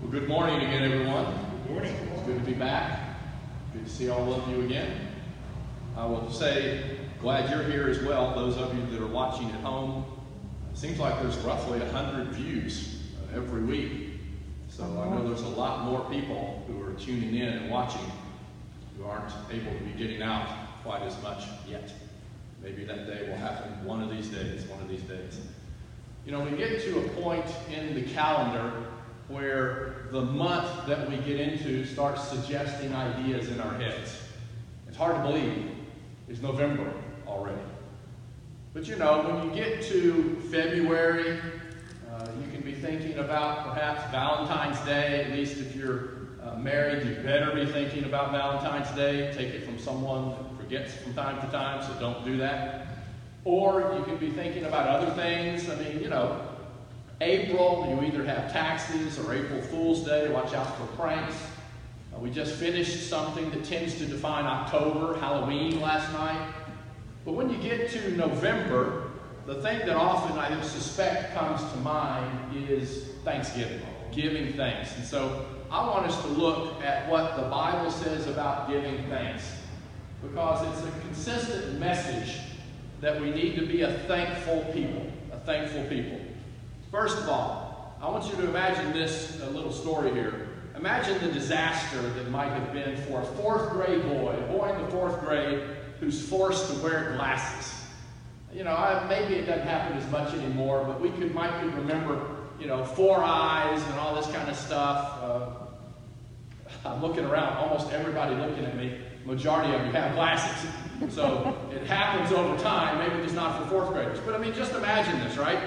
Well, good morning again, everyone. Good morning. It's good to be back. Good to see all of you again. I will say, glad you're here as well. Those of you that are watching at home, it seems like there's roughly 100 views uh, every week. So I know there's a lot more people who are tuning in and watching who aren't able to be getting out quite as much yet. Maybe that day will happen one of these days, one of these days. You know, we get to a point in the calendar where the month that we get into starts suggesting ideas in our heads. It's hard to believe it's November already. But you know, when you get to February, uh, you can be thinking about perhaps Valentine's Day, at least if you're uh, married, you better be thinking about Valentine's Day. Take it from someone that forgets from time to time, so don't do that. Or you could be thinking about other things. I mean, you know, April, you either have taxes or April Fool's Day. Watch out for pranks. Uh, we just finished something that tends to define October, Halloween last night. But when you get to November, the thing that often I suspect comes to mind is Thanksgiving, giving thanks. And so I want us to look at what the Bible says about giving thanks because it's a consistent message that we need to be a thankful people, a thankful people. First of all, I want you to imagine this little story here. Imagine the disaster that might have been for a fourth grade boy, a boy in the fourth grade who's forced to wear glasses. You know, I, maybe it doesn't happen as much anymore, but we could might could remember, you know, four eyes and all this kind of stuff. Uh, I'm looking around, almost everybody looking at me. Majority of you have glasses. So it happens over time, maybe just not for fourth graders. But I mean, just imagine this, right?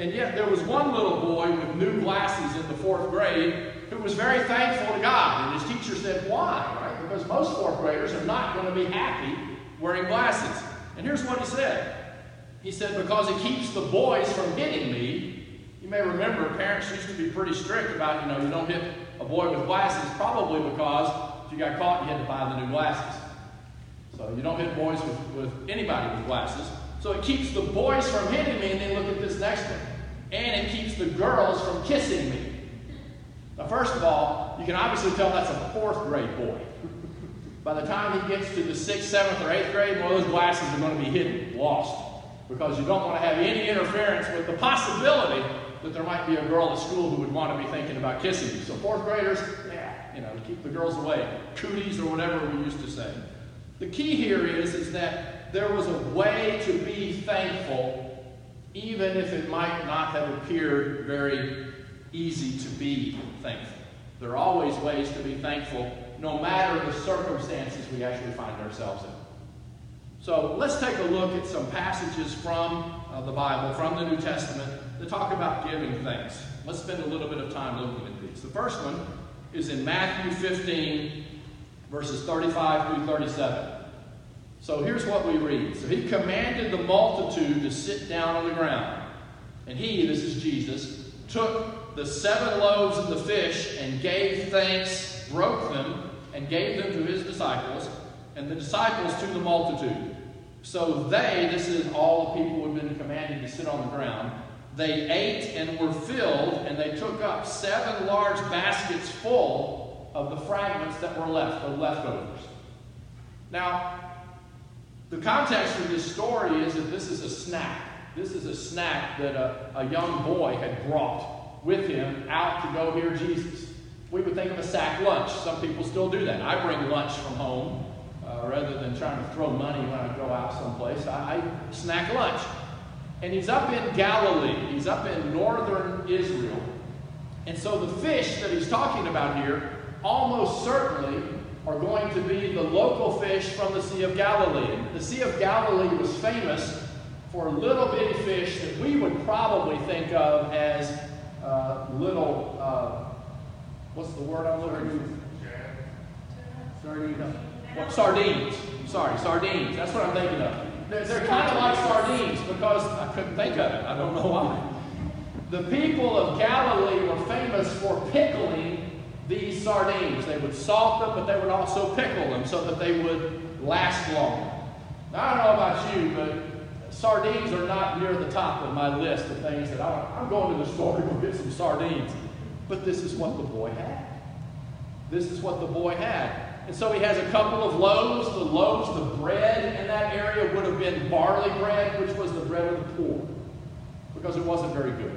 And yet there was one little boy with new glasses in the fourth grade who was very thankful to God. And his teacher said, Why? Right? Because most fourth graders are not going to be happy wearing glasses. And here's what he said. He said, Because it keeps the boys from hitting me. You may remember parents used to be pretty strict about, you know, you don't hit a boy with glasses, probably because if you got caught, you had to buy the new glasses. So you don't hit boys with, with anybody with glasses. So it keeps the boys from hitting me, and then look at this next one. And it keeps the girls from kissing me. Now, first of all, you can obviously tell that's a fourth grade boy. By the time he gets to the sixth, seventh, or eighth grade, well, those glasses are going to be hidden, lost. Because you don't want to have any interference with the possibility that there might be a girl at school who would want to be thinking about kissing you. So, fourth graders, yeah, you know, keep the girls away. Cooties or whatever we used to say. The key here is, is that there was a way to be thankful, even if it might not have appeared very easy to be thankful. There are always ways to be thankful, no matter the circumstances we actually find ourselves in. So let's take a look at some passages from uh, the Bible, from the New Testament, that talk about giving thanks. Let's spend a little bit of time looking at these. The first one is in Matthew 15, verses 35 through 37. So here's what we read. So he commanded the multitude to sit down on the ground. And he, this is Jesus, took the seven loaves and the fish and gave thanks, broke them, and gave them to his disciples, and the disciples to the multitude. So they, this is all the people who had been commanded to sit on the ground, they ate and were filled, and they took up seven large baskets full of the fragments that were left, the leftovers. Now, the context for this story is that this is a snack. This is a snack that a, a young boy had brought with him out to go hear Jesus. We would think of a sack lunch. Some people still do that. I bring lunch from home uh, rather than trying to throw money when I go out someplace. I, I snack lunch. And he's up in Galilee, he's up in northern Israel. And so the fish that he's talking about here almost certainly are going to be the local fish from the Sea of Galilee. The Sea of Galilee was famous for little bitty fish that we would probably think of as uh, little, uh, what's the word I'm looking for? Sardines. Sardines. Sorry, sardines. That's what I'm thinking of. They're, they're kind of like sardines because I couldn't think of it. I don't know why. The people of Galilee were famous for pickling these sardines. They would salt them, but they would also pickle them so that they would last longer. Now, I don't know about you, but sardines are not near the top of my list of things that I, I'm going to the store to go get some sardines. But this is what the boy had. This is what the boy had. And so he has a couple of loaves. The loaves, the bread in that area would have been barley bread, which was the bread of the poor, because it wasn't very good.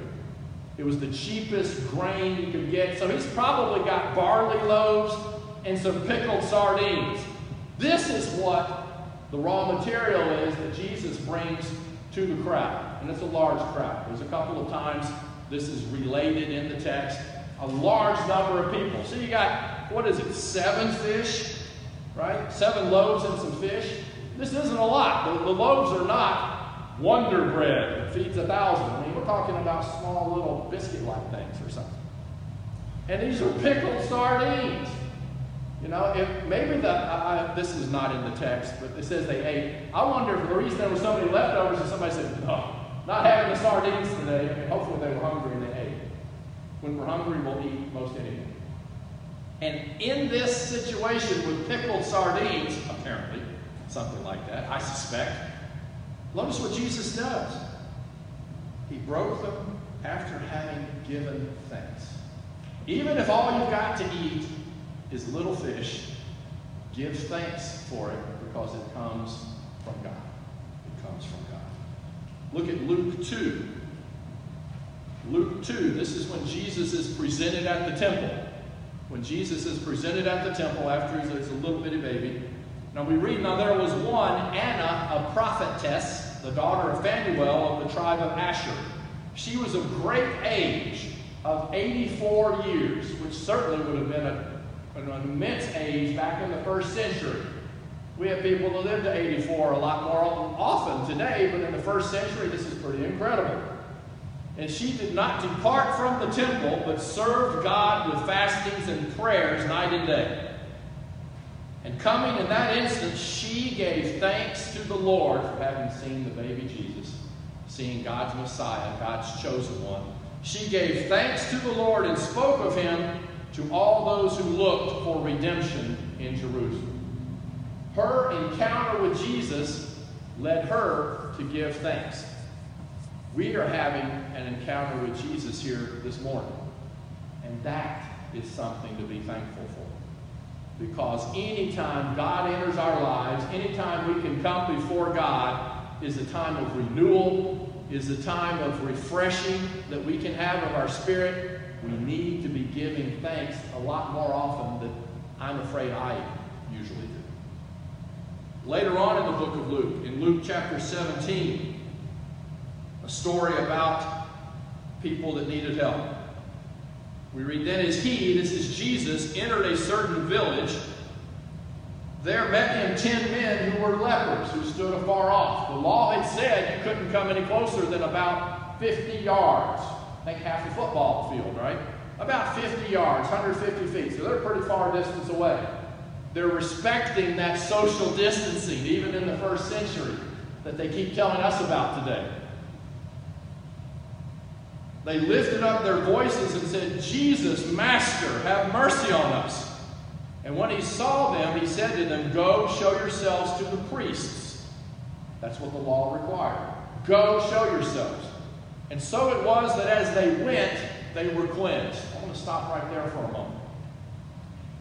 It was the cheapest grain you could get. So he's probably got barley loaves and some pickled sardines. This is what the raw material is that Jesus brings to the crowd. And it's a large crowd. There's a couple of times this is related in the text. A large number of people. So you got, what is it, seven fish, right? Seven loaves and some fish. This isn't a lot. The, the loaves are not wonder bread that feeds a thousand. Talking about small little biscuit like things or something. And these are pickled sardines. You know, if maybe the I, I, this is not in the text, but it says they ate. I wonder if the reason there were so many leftovers is somebody said, "No, not having the sardines today." Hopefully they were hungry and they ate. When we're hungry, we'll eat most anything. And in this situation with pickled sardines, apparently, something like that, I suspect. Notice what Jesus does. He broke them after having given thanks. Even if all you've got to eat is little fish, give thanks for it because it comes from God. It comes from God. Look at Luke 2. Luke 2, this is when Jesus is presented at the temple. When Jesus is presented at the temple after he's a little bitty baby. Now we read, now there was one, Anna, a prophetess, the daughter of Phanuel of the tribe of Asher. She was of great age, of 84 years, which certainly would have been a an immense age back in the first century. We have people that live to 84 a lot more often today, but in the first century, this is pretty incredible. And she did not depart from the temple, but served God with fastings and prayers night and day. And coming in that instant, she gave thanks to the Lord for having seen the baby Jesus, seeing God's Messiah, God's chosen one. She gave thanks to the Lord and spoke of him to all those who looked for redemption in Jerusalem. Her encounter with Jesus led her to give thanks. We are having an encounter with Jesus here this morning, and that is something to be thankful for. Because anytime God enters our lives, anytime we can come before God, is a time of renewal, is a time of refreshing that we can have of our spirit, we need to be giving thanks a lot more often than I'm afraid I usually do. Later on in the book of Luke, in Luke chapter 17, a story about people that needed help. We read, Then as he, this is Jesus, entered a certain village, there met him ten men who were lepers, who stood afar off. The law had said you couldn't come any closer than about 50 yards. Think half a football field, right? About 50 yards, 150 feet. So they're pretty far distance away. They're respecting that social distancing, even in the first century, that they keep telling us about today. They lifted up their voices and said, Jesus, Master, have mercy on us. And when he saw them, he said to them, Go show yourselves to the priests. That's what the law required. Go show yourselves. And so it was that as they went, they were cleansed. I want to stop right there for a moment.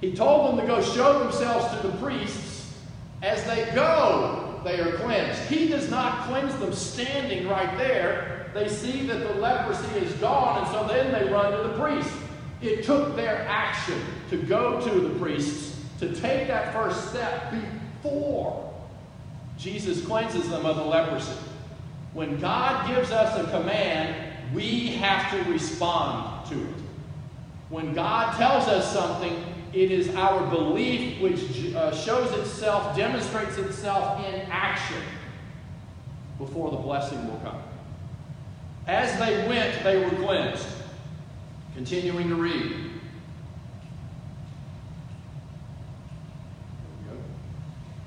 He told them to go show themselves to the priests. As they go, they are cleansed. He does not cleanse them standing right there. They see that the leprosy is gone, and so then they run to the priest. It took their action to go to the priests to take that first step before Jesus cleanses them of the leprosy. When God gives us a command, we have to respond to it. When God tells us something, it is our belief which uh, shows itself, demonstrates itself in action before the blessing will come. As they went, they were cleansed. Continuing to read.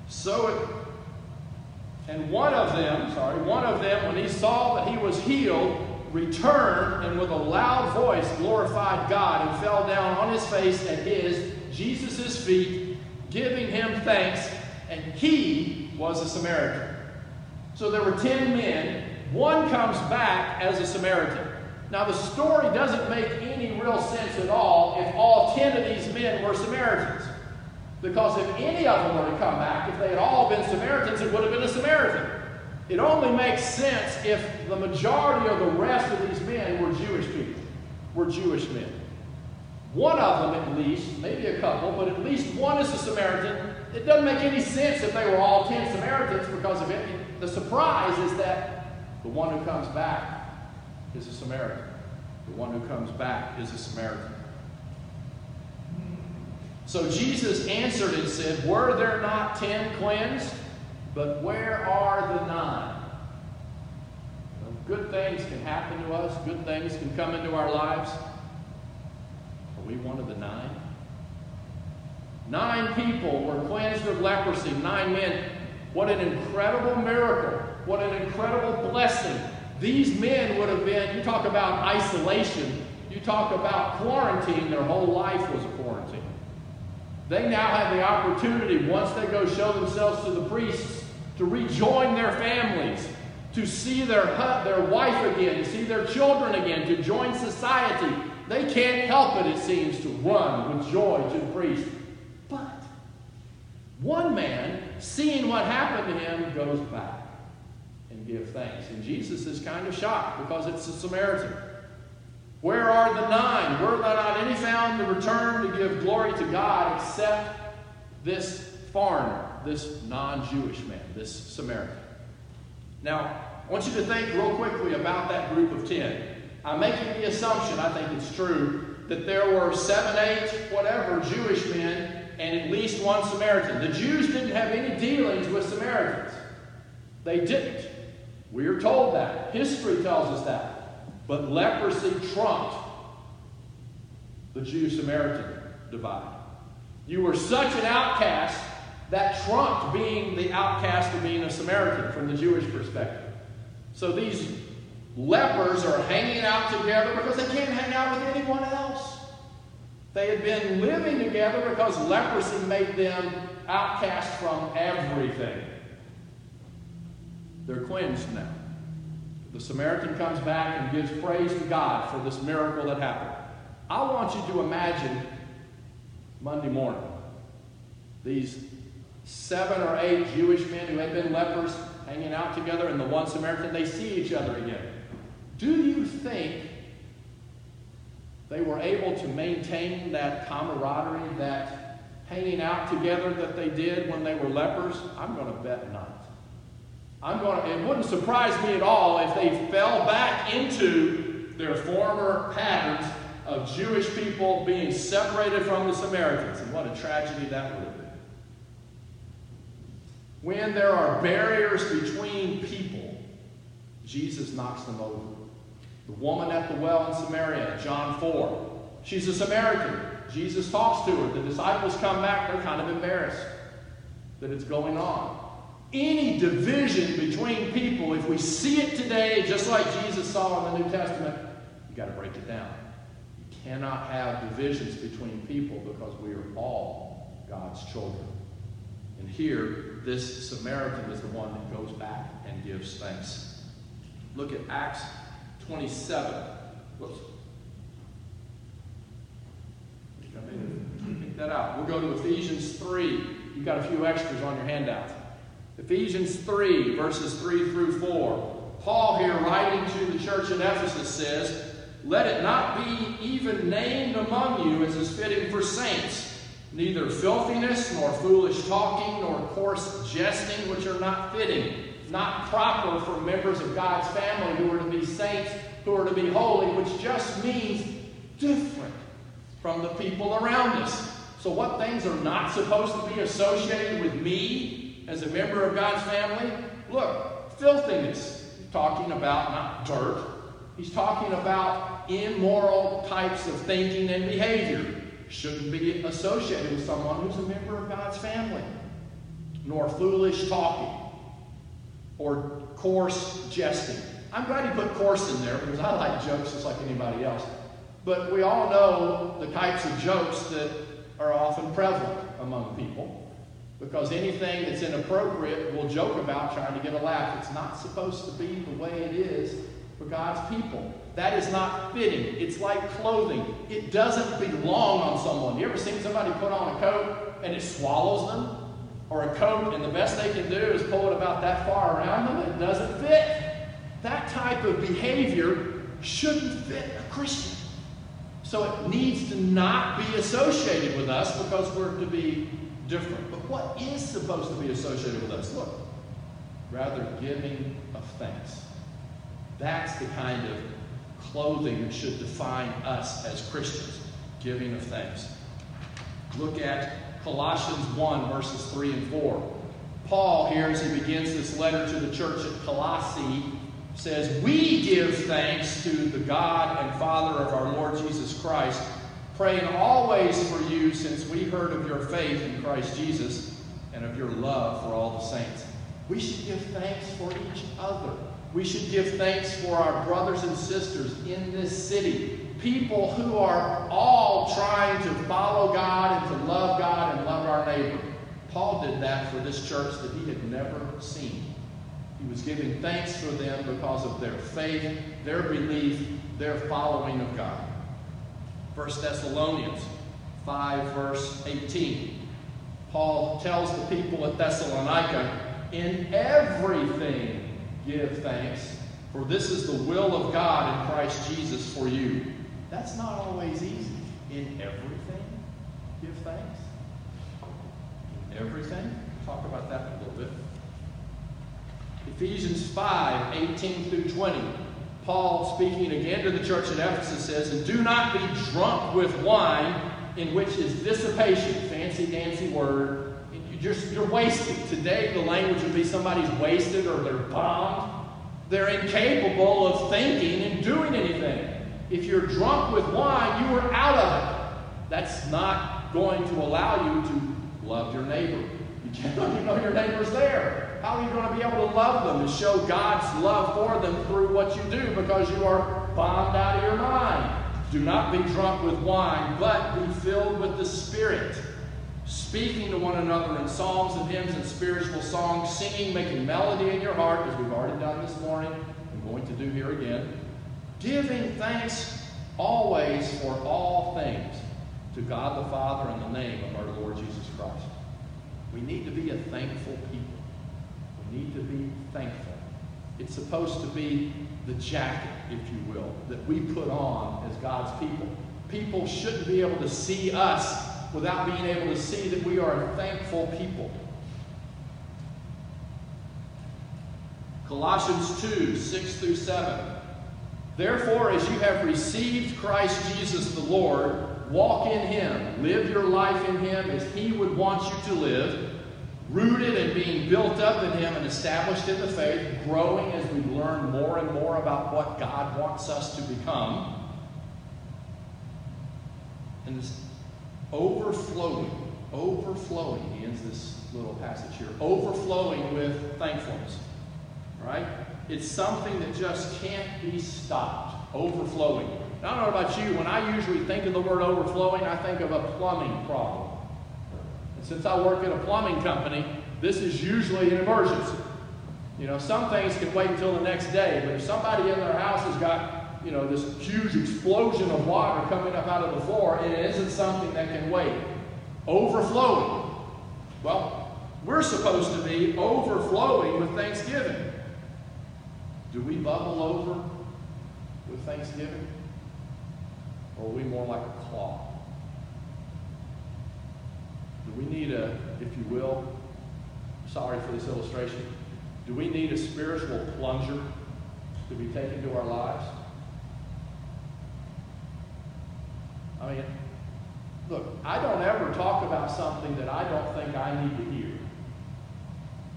So it and one of them, sorry, one of them, when he saw that he was healed, returned and with a loud voice glorified God and fell down on his face at his, Jesus' feet, giving him thanks, and he was a Samaritan. So there were ten men. One comes back as a Samaritan. Now, the story doesn't make any real sense at all if all 10 of these men were Samaritans. Because if any of them were to come back, if they had all been Samaritans, it would have been a Samaritan. It only makes sense if the majority of the rest of these men were Jewish people, were Jewish men. One of them, at least, maybe a couple, but at least one is a Samaritan. It doesn't make any sense if they were all 10 Samaritans because of it. The surprise is that the one who comes back is a Samaritan. The one who comes back is a Samaritan. So Jesus answered and said, Were there not ten cleansed? But where are the nine? good things can happen to us, good things can come into our lives. Are we one of the nine? Nine people were cleansed of leprosy, nine men. What an incredible miracle. What an incredible blessing. These men would have been, you talk about isolation, you talk about quarantine, their whole life was a quarantine. They now have the opportunity, once they go show themselves to the priests, to rejoin their families, to see their, their wife again, to see their children again, to join society. They can't help it, it seems, to run with joy to the priest. But one man, seeing what happened to him, goes back and gives thanks. And Jesus is kind of shocked because it's a Samaritan. Where are the nine? Were there not any found to return to give glory to God except this foreigner, this non Jewish man, this Samaritan? Now, I want you to think real quickly about that group of ten. I'm making the assumption, I think it's true, that there were seven, eight, whatever, Jewish men and at least one Samaritan. The Jews didn't have any dealings with Samaritans. They didn't. We are told that. History tells us that. But leprosy trumped the Jew Samaritan divide. You were such an outcast that trumped being the outcast of being a Samaritan from the Jewish perspective. So these lepers are hanging out together because they can't hang out with anyone else. They had been living together because leprosy made them outcast from everything. They're cleansed now. The Samaritan comes back and gives praise to God for this miracle that happened. I want you to imagine Monday morning. These seven or eight Jewish men who had been lepers hanging out together, and the one Samaritan, they see each other again. Do you think they were able to maintain that camaraderie, that hanging out together that they did when they were lepers? I'm going to bet not. I'm going to, it wouldn't surprise me at all if they fell back into their former patterns of Jewish people being separated from the Samaritans. And what a tragedy that would have been. When there are barriers between people, Jesus knocks them over. The woman at the well in Samaria, John 4, she's a Samaritan. Jesus talks to her. The disciples come back, they're kind of embarrassed that it's going on any division between people, if we see it today, just like Jesus saw in the New Testament, you got to break it down. You cannot have divisions between people because we are all God's children. And here, this Samaritan is the one that goes back and gives thanks. Look at Acts 27. Whoops. That out. We'll go to Ephesians 3. You've got a few extras on your handout. Ephesians 3, verses 3 through 4. Paul, here writing to the church in Ephesus, says, Let it not be even named among you as is fitting for saints, neither filthiness, nor foolish talking, nor coarse jesting, which are not fitting, not proper for members of God's family who are to be saints, who are to be holy, which just means different from the people around us. So, what things are not supposed to be associated with me as a member of God's family? Look, filthiness. He's talking about not dirt. He's talking about immoral types of thinking and behavior. Shouldn't be associated with someone who's a member of God's family. Nor foolish talking or coarse jesting. I'm glad he put coarse in there because I like jokes just like anybody else. But we all know the types of jokes that are often prevalent among people. Because anything that's inappropriate we'll joke about trying to get a laugh. It's not supposed to be the way it is for God's people. That is not fitting. It's like clothing. It doesn't belong on someone. You ever seen somebody put on a coat and it swallows them? Or a coat, and the best they can do is pull it about that far around them, it doesn't fit. That type of behavior shouldn't fit a Christian. So it needs to not be associated with us because we're to be different. But what is supposed to be associated with us? Look, rather giving of thanks. That's the kind of clothing that should define us as Christians giving of thanks. Look at Colossians 1, verses 3 and 4. Paul, here as he begins this letter to the church at Colossae, says, We give thanks to the God and Father of our Lord Jesus Christ, praying always for you since we heard of your faith in Christ Jesus and of your love for all the saints. We should give thanks for each other. We should give thanks for our brothers and sisters in this city. People who are all trying to follow God and to love God and love our neighbor. Paul did that for this church that he had never seen. He was giving thanks for them because of their faith, their belief, their following of God. 1 Thessalonians 5, verse 18. Paul tells the people at Thessalonica, In everything give thanks, for this is the will of God in Christ Jesus for you. That's not always easy. In everything, give thanks. In everything? Talk about that a little bit. Ephesians 5 18 through 20. Paul, speaking again to the church at Ephesus, says, And do not be drunk with wine, in which is dissipation, fancy dancy word. You're, you're wasted. Today, the language would be somebody's wasted or they're bombed. They're incapable of thinking and doing anything. If you're drunk with wine, you are out of it. That's not going to allow you to love your neighbor. You can't even know your neighbor's there. How are you going to be able to love them and show God's love for them through what you do because you are bombed out of your mind? Do not be drunk with wine, but be filled with the Spirit, speaking to one another in psalms and hymns and spiritual songs, singing, making melody in your heart, as we've already done this morning and going to do here again, giving thanks always for all things to God the Father in the name of our Lord Jesus Christ. We need to be a thankful people. Need to be thankful. It's supposed to be the jacket, if you will, that we put on as God's people. People shouldn't be able to see us without being able to see that we are a thankful people. Colossians 2 6 through 7. Therefore, as you have received Christ Jesus the Lord, walk in him, live your life in him as he would want you to live, rooted being built up in him and established in the faith, growing as we learn more and more about what God wants us to become. And this overflowing, overflowing, he ends this little passage here, overflowing with thankfulness. Right? It's something that just can't be stopped. Overflowing. I don't know about you, when I usually think of the word overflowing, I think of a plumbing problem. And since I work at a plumbing company, this is usually an emergency. You know, some things can wait until the next day, but if somebody in their house has got, you know, this huge explosion of water coming up out of the floor, it isn't something that can wait. Overflowing. Well, we're supposed to be overflowing with thanksgiving. Do we bubble over with thanksgiving? Or are we more like a cloth? Do we need a, if you will, sorry for this illustration, do we need a spiritual plunger to be taken to our lives? I mean, look, I don't ever talk about something that I don't think I need to hear.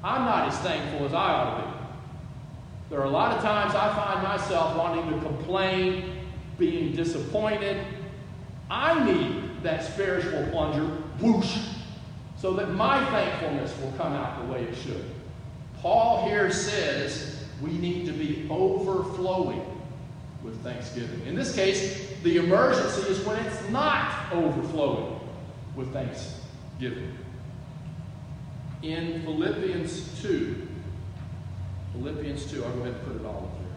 I'm not as thankful as I ought to be. There are a lot of times I find myself wanting to complain, being disappointed. I need that spiritual plunger, whoosh, so that my thankfulness will come out the way it should. Paul here says we need to be overflowing with thanksgiving. In this case, the emergency is when it's not overflowing with thanksgiving. In Philippians 2, Philippians 2, I'll go ahead and put it all up there.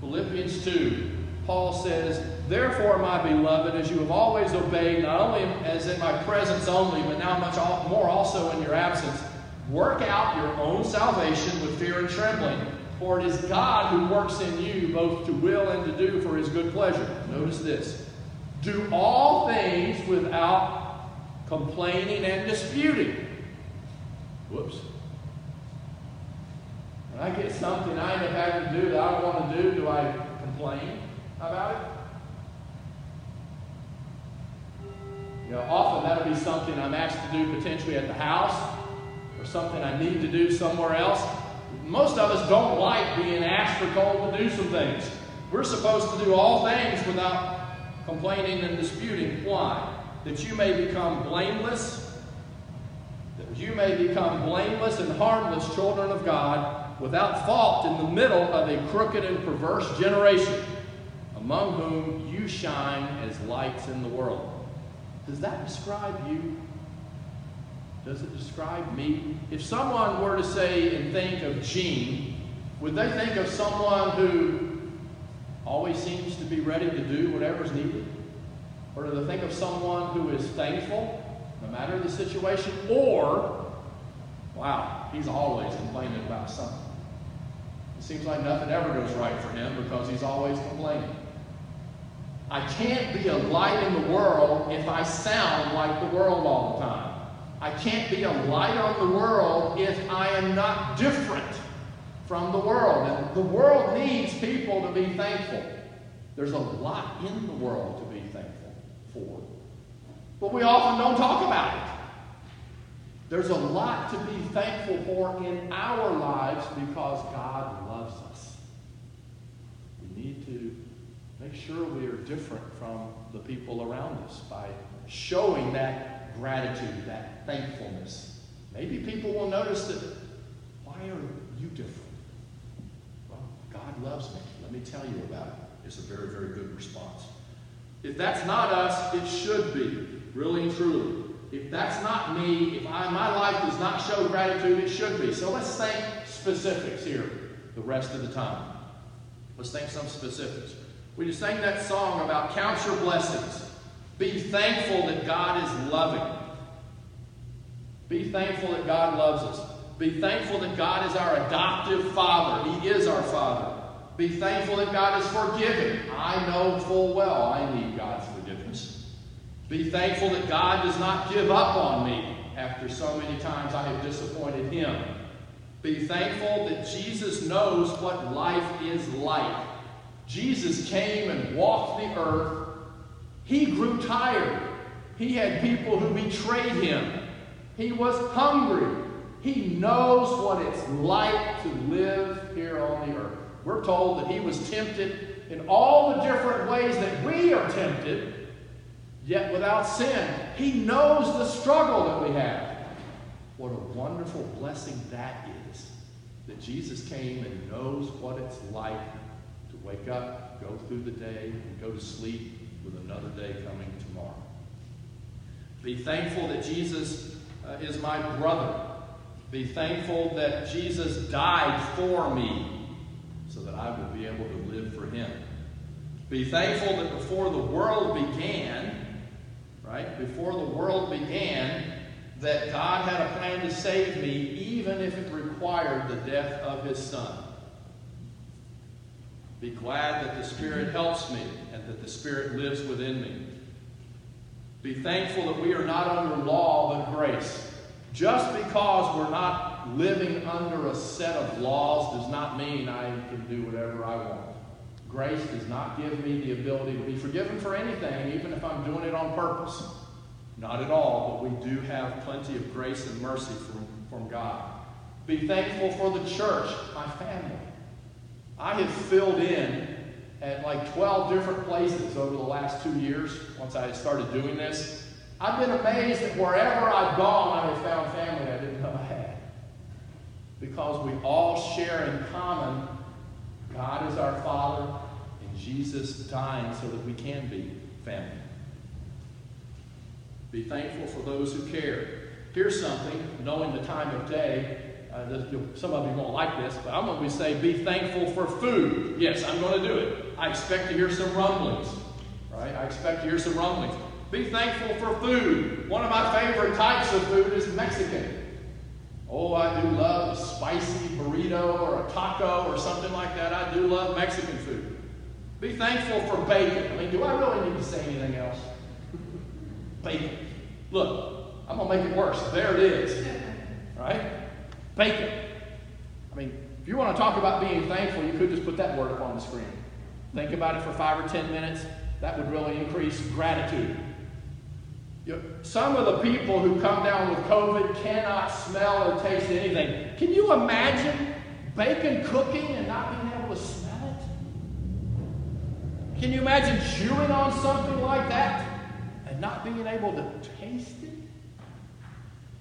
Philippians 2, Paul says, Therefore, my beloved, as you have always obeyed, not only as in my presence only, but now much more also in your absence, work out your own salvation with fear and trembling. For it is God who works in you both to will and to do for his good pleasure. Notice this. Do all things without complaining and disputing. Whoops. When I get something I end up having to do that I don't want to do, do I complain about it? You know, often that'll be something I'm asked to do potentially at the house or something I need to do somewhere else. Most of us don't like being asked or told to do some things. We're supposed to do all things without complaining and disputing. Why? That you may become blameless, that you may become blameless and harmless children of God without fault in the middle of a crooked and perverse generation, among whom you shine as lights in the world. Does that describe you? Does it describe me? If someone were to say and think of Gene, would they think of someone who always seems to be ready to do whatever's needed? Or do they think of someone who is thankful, no matter the situation? Or, wow, he's always complaining about something. It seems like nothing ever goes right for him because he's always complaining. I can't be a light in the world if I sound like the world all the time. I can't be a light on the world if I am not different from the world. And the world needs people to be thankful. There's a lot in the world to be thankful for. But we often don't talk about it. There's a lot to be thankful for in our lives because God loves us. We need to sure we are different from the people around us by showing that gratitude, that thankfulness. Maybe people will notice that, why are you different? Well, God loves me. Let me tell you about it. It's a very, very good response. If that's not us, it should be, really and truly. If that's not me, if I, my life does not show gratitude, it should be. So let's think specifics here the rest of the time. Let's think some specifics. We just sang that song about count your blessings. Be thankful that God is loving. Be thankful that God loves us. Be thankful that God is our adoptive Father. He is our Father. Be thankful that God is forgiving. I know full well I need God's forgiveness. Be thankful that God does not give up on me after so many times I have disappointed Him. Be thankful that Jesus knows what life is like. Jesus came and walked the earth. He grew tired. He had people who betrayed him. He was hungry. He knows what it's like to live here on the earth. We're told that he was tempted in all the different ways that we are tempted, yet without sin. He knows the struggle that we have. What a wonderful blessing that is that Jesus came and knows what it's like wake up, go through the day, and go to sleep with another day coming tomorrow. Be thankful that Jesus uh, is my brother. Be thankful that Jesus died for me so that I will be able to live for him. Be thankful that before the world began, right, before the world began, that God had a plan to save me, even if it required the death of his son. Be glad that the Spirit helps me and that the Spirit lives within me. Be thankful that we are not under law but grace. Just because we're not living under a set of laws does not mean I can do whatever I want. Grace does not give me the ability to be forgiven for anything, even if I'm doing it on purpose. Not at all, but we do have plenty of grace and mercy from, from God. Be thankful for the church, my family. I have filled in at like 12 different places over the last two years once I started doing this. I've been amazed that wherever I've gone, I have found family I didn't know I had. Because we all share in common God is our Father and Jesus dying so that we can be family. Be thankful for those who care. Here's something, knowing the time of day. Uh, some of you won't like this, but I'm going to say be thankful for food. Yes, I'm going to do it. I expect to hear some rumblings, right? I expect to hear some rumblings. Be thankful for food. One of my favorite types of food is Mexican. Oh, I do love a spicy burrito or a taco or something like that. I do love Mexican food. Be thankful for bacon. I mean, do I really need to say anything else? bacon. Look, I'm going to make it worse. There it is. Right? Bacon. I mean, if you want to talk about being thankful, you could just put that word up on the screen. Think about it for five or ten minutes. That would really increase gratitude. Some of the people who come down with COVID cannot smell or taste anything. Can you imagine bacon cooking and not being able to smell it? Can you imagine chewing on something like that and not being able to taste it?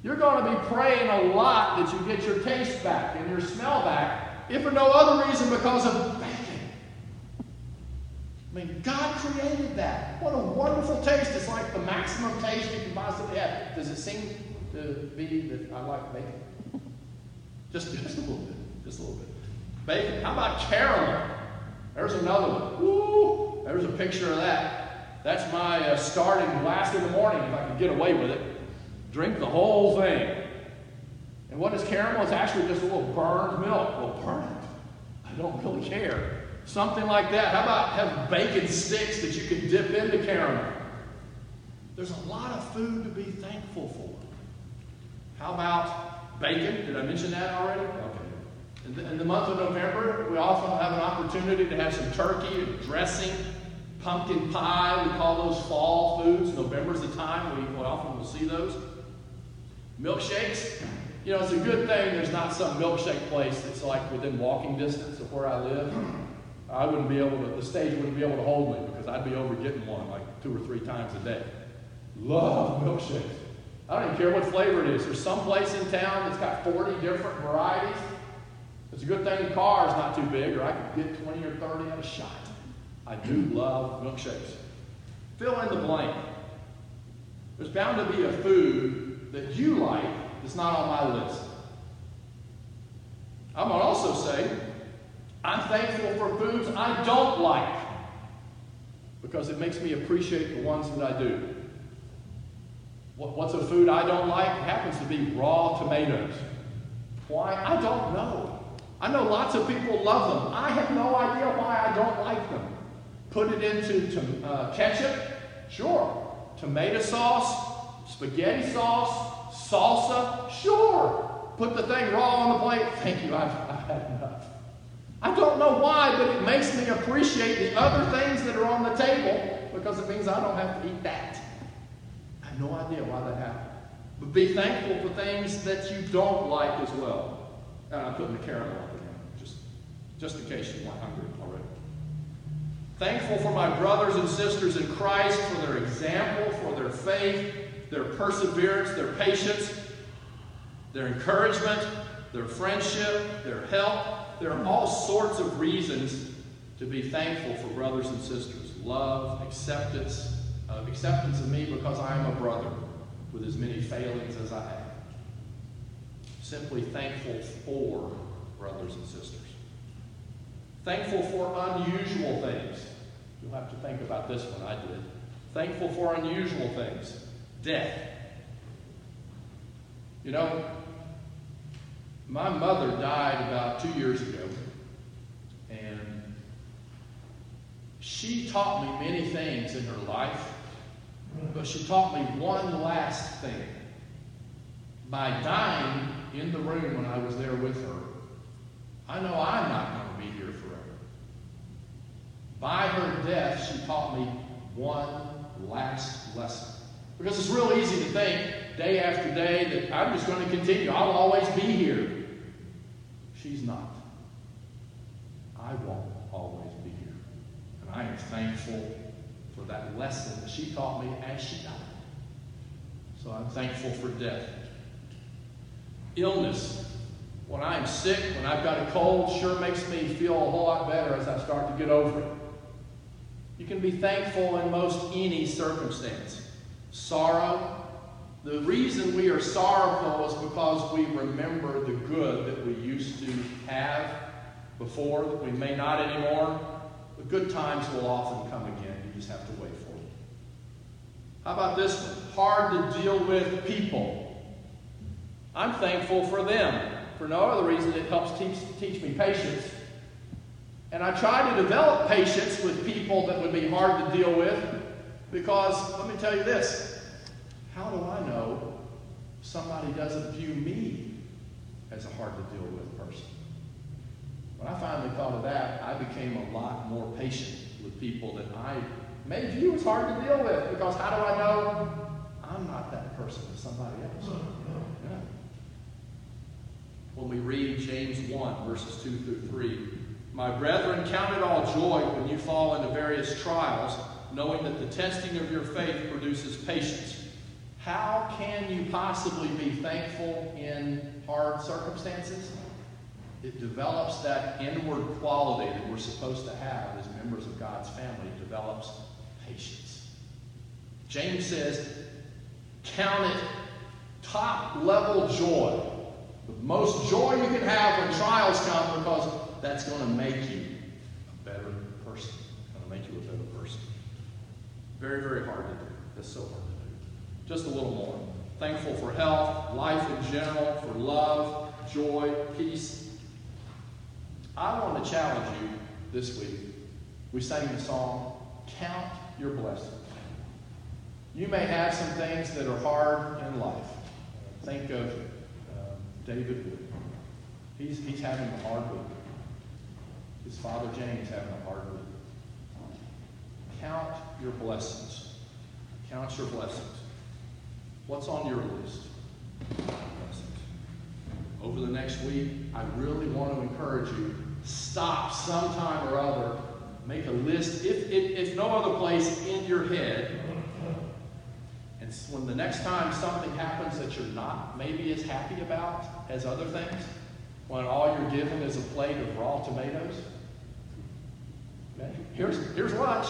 You're going to be praying a lot that you get your taste back and your smell back, if for no other reason because of bacon. I mean, God created that. What a wonderful taste. It's like the maximum taste you can possibly have. Does it seem to be that I like bacon? Just, just a little bit. Just a little bit. Bacon. How about caramel? There's another one. Woo! There's a picture of that. That's my uh, starting glass in the morning if I can get away with it. Drink the whole thing. And what is caramel? It's actually just a little burned milk. Well, burn it. I don't really care. Something like that. How about have bacon sticks that you can dip into caramel? There's a lot of food to be thankful for. How about bacon? Did I mention that already? Okay. In the, in the month of November, we often have an opportunity to have some turkey and dressing, pumpkin pie. We call those fall foods. November's the time we, we often will see those. Milkshakes. You know, it's a good thing there's not some milkshake place that's like within walking distance of where I live. I wouldn't be able to, the stage wouldn't be able to hold me because I'd be over getting one like two or three times a day. Love milkshakes. I don't even care what flavor it is. There's some place in town that's got 40 different varieties. It's a good thing the car is not too big, or I could get 20 or 30 at a shot. I do love milkshakes. Fill in the blank. There's bound to be a food that you like that's not on my list. I'm going to also say I'm thankful for foods I don't like because it makes me appreciate the ones that I do. What's a food I don't like? It happens to be raw tomatoes. Why? I don't know. I know lots of people love them. I have no idea why I don't like them. Put it into uh, ketchup? Sure. Tomato sauce? Spaghetti sauce? Salsa? Sure. Put the thing raw on the plate? Thank you, I've, I've had enough. I don't know why, but it makes me appreciate the other things that are on the table because it means I don't have to eat that. I have no idea why that happened. But be thankful for things that you don't like as well. And I'm putting the caramel up again, just, just in case you weren't hungry already. Thankful for my brothers and sisters in Christ, for their example, for their faith, their perseverance, their patience, their encouragement, their friendship, their help, there are all sorts of reasons to be thankful for brothers and sisters. Love, acceptance, uh, acceptance of me because I am a brother with as many failings as I have. Simply thankful for brothers and sisters. Thankful for unusual things. You'll have to think about this one, I did. Thankful for unusual things. Death. You know, my mother died about two years ago, and she taught me many things in her life, but she taught me one last thing. By dying in the room when I was there with her, I know I'm not going to be here forever. By her death, she taught me one last lesson. Because it's real easy to think day after day that I'm just going to continue. I'll always be here. She's not. I won't always be here. And I am thankful for that lesson that she taught me as she died. So I'm thankful for death. Illness. When I'm sick, when I've got a cold, sure makes me feel a whole lot better as I start to get over it. You can be thankful in most any circumstance sorrow, The reason we are sorrowful is because we remember the good that we used to have before that we may not anymore. The good times will often come again. You just have to wait for them. How about this one? Hard to deal with people. I'm thankful for them. For no other reason, it helps teach, teach me patience. And I try to develop patience with people that would be hard to deal with because, let me tell you this how do I know somebody doesn't view me as a hard to deal with person? When I finally thought of that, I became a lot more patient with people that I may view as hard to deal with because how do I know I'm not that person to somebody else? Yeah. When we read James 1, verses 2 through 3, my brethren, count it all joy when you fall into various trials, knowing that the testing of your faith produces patience. How can you possibly be thankful in hard circumstances? It develops that inward quality that we're supposed to have as members of God's family. It develops patience. James says, count it top level joy. The most joy you can have when trials come because that's going to make you a better person. It's going to make you a better person. Very, very hard to do. It's so hard to do. Just a little more. Thankful for health, life in general, for love, joy, peace. I want to challenge you this week. We sang the song, Count Your Blessings. You may have some things that are hard in life. Think of uh, David Wood. He's, he's having a hard week. His father James having a hard week. Count your blessings. Count your blessings. What's on your list? Blessings. Over the next week, I really want to encourage you. Stop sometime or other. Make a list, if, if, if no other place, in your head. And when the next time something happens that you're not maybe as happy about as other things, when all you're given is a plate of raw tomatoes, okay, here's, here's lunch.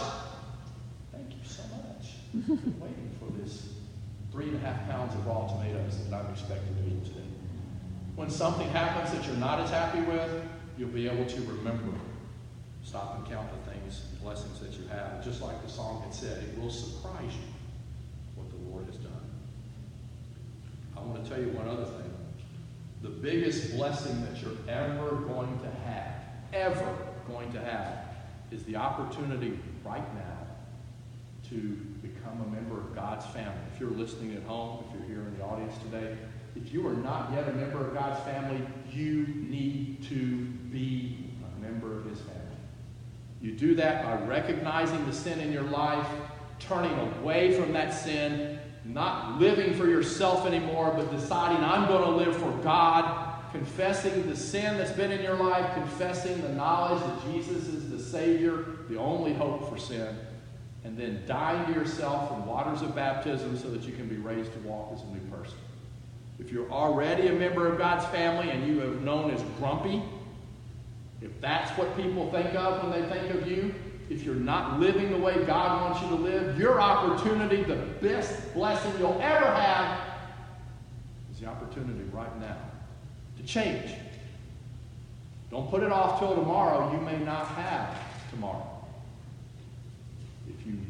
Thank you so much. I've waiting for this three and a half pounds of raw tomatoes that I'm expecting to eat today. When something happens that you're not as happy with, you'll be able to remember. Stop and count the things, blessings that you have. Just like the song had said, it will surprise you what the Lord has done. I want to tell you one other thing. The biggest blessing that you're ever going to have, ever going to have, is the opportunity right now to become a member of God's family. If you're listening at home, if you're here in the audience today, if you are not yet a member of God's family, you need to be a member of His family. You do that by recognizing the sin in your life, turning away from that sin, not living for yourself anymore, but deciding I'm going to live for God, confessing the sin that's been in your life, confessing the knowledge that Jesus is the Savior, the only hope for sin, and then dying to yourself in waters of baptism so that you can be raised to walk as a new person. If you're already a member of God's family and you have known as grumpy, if that's what people think of when they think of you, if you're not living the way God wants you to live, your opportunity, the best blessing you'll ever have, is the opportunity right now to change. Don't put it off till tomorrow. You may not have tomorrow.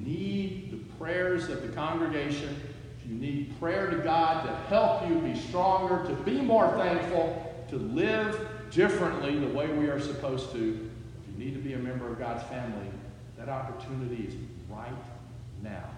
Need the prayers of the congregation, if you need prayer to God to help you be stronger, to be more thankful, to live differently the way we are supposed to, if you need to be a member of God's family, that opportunity is right now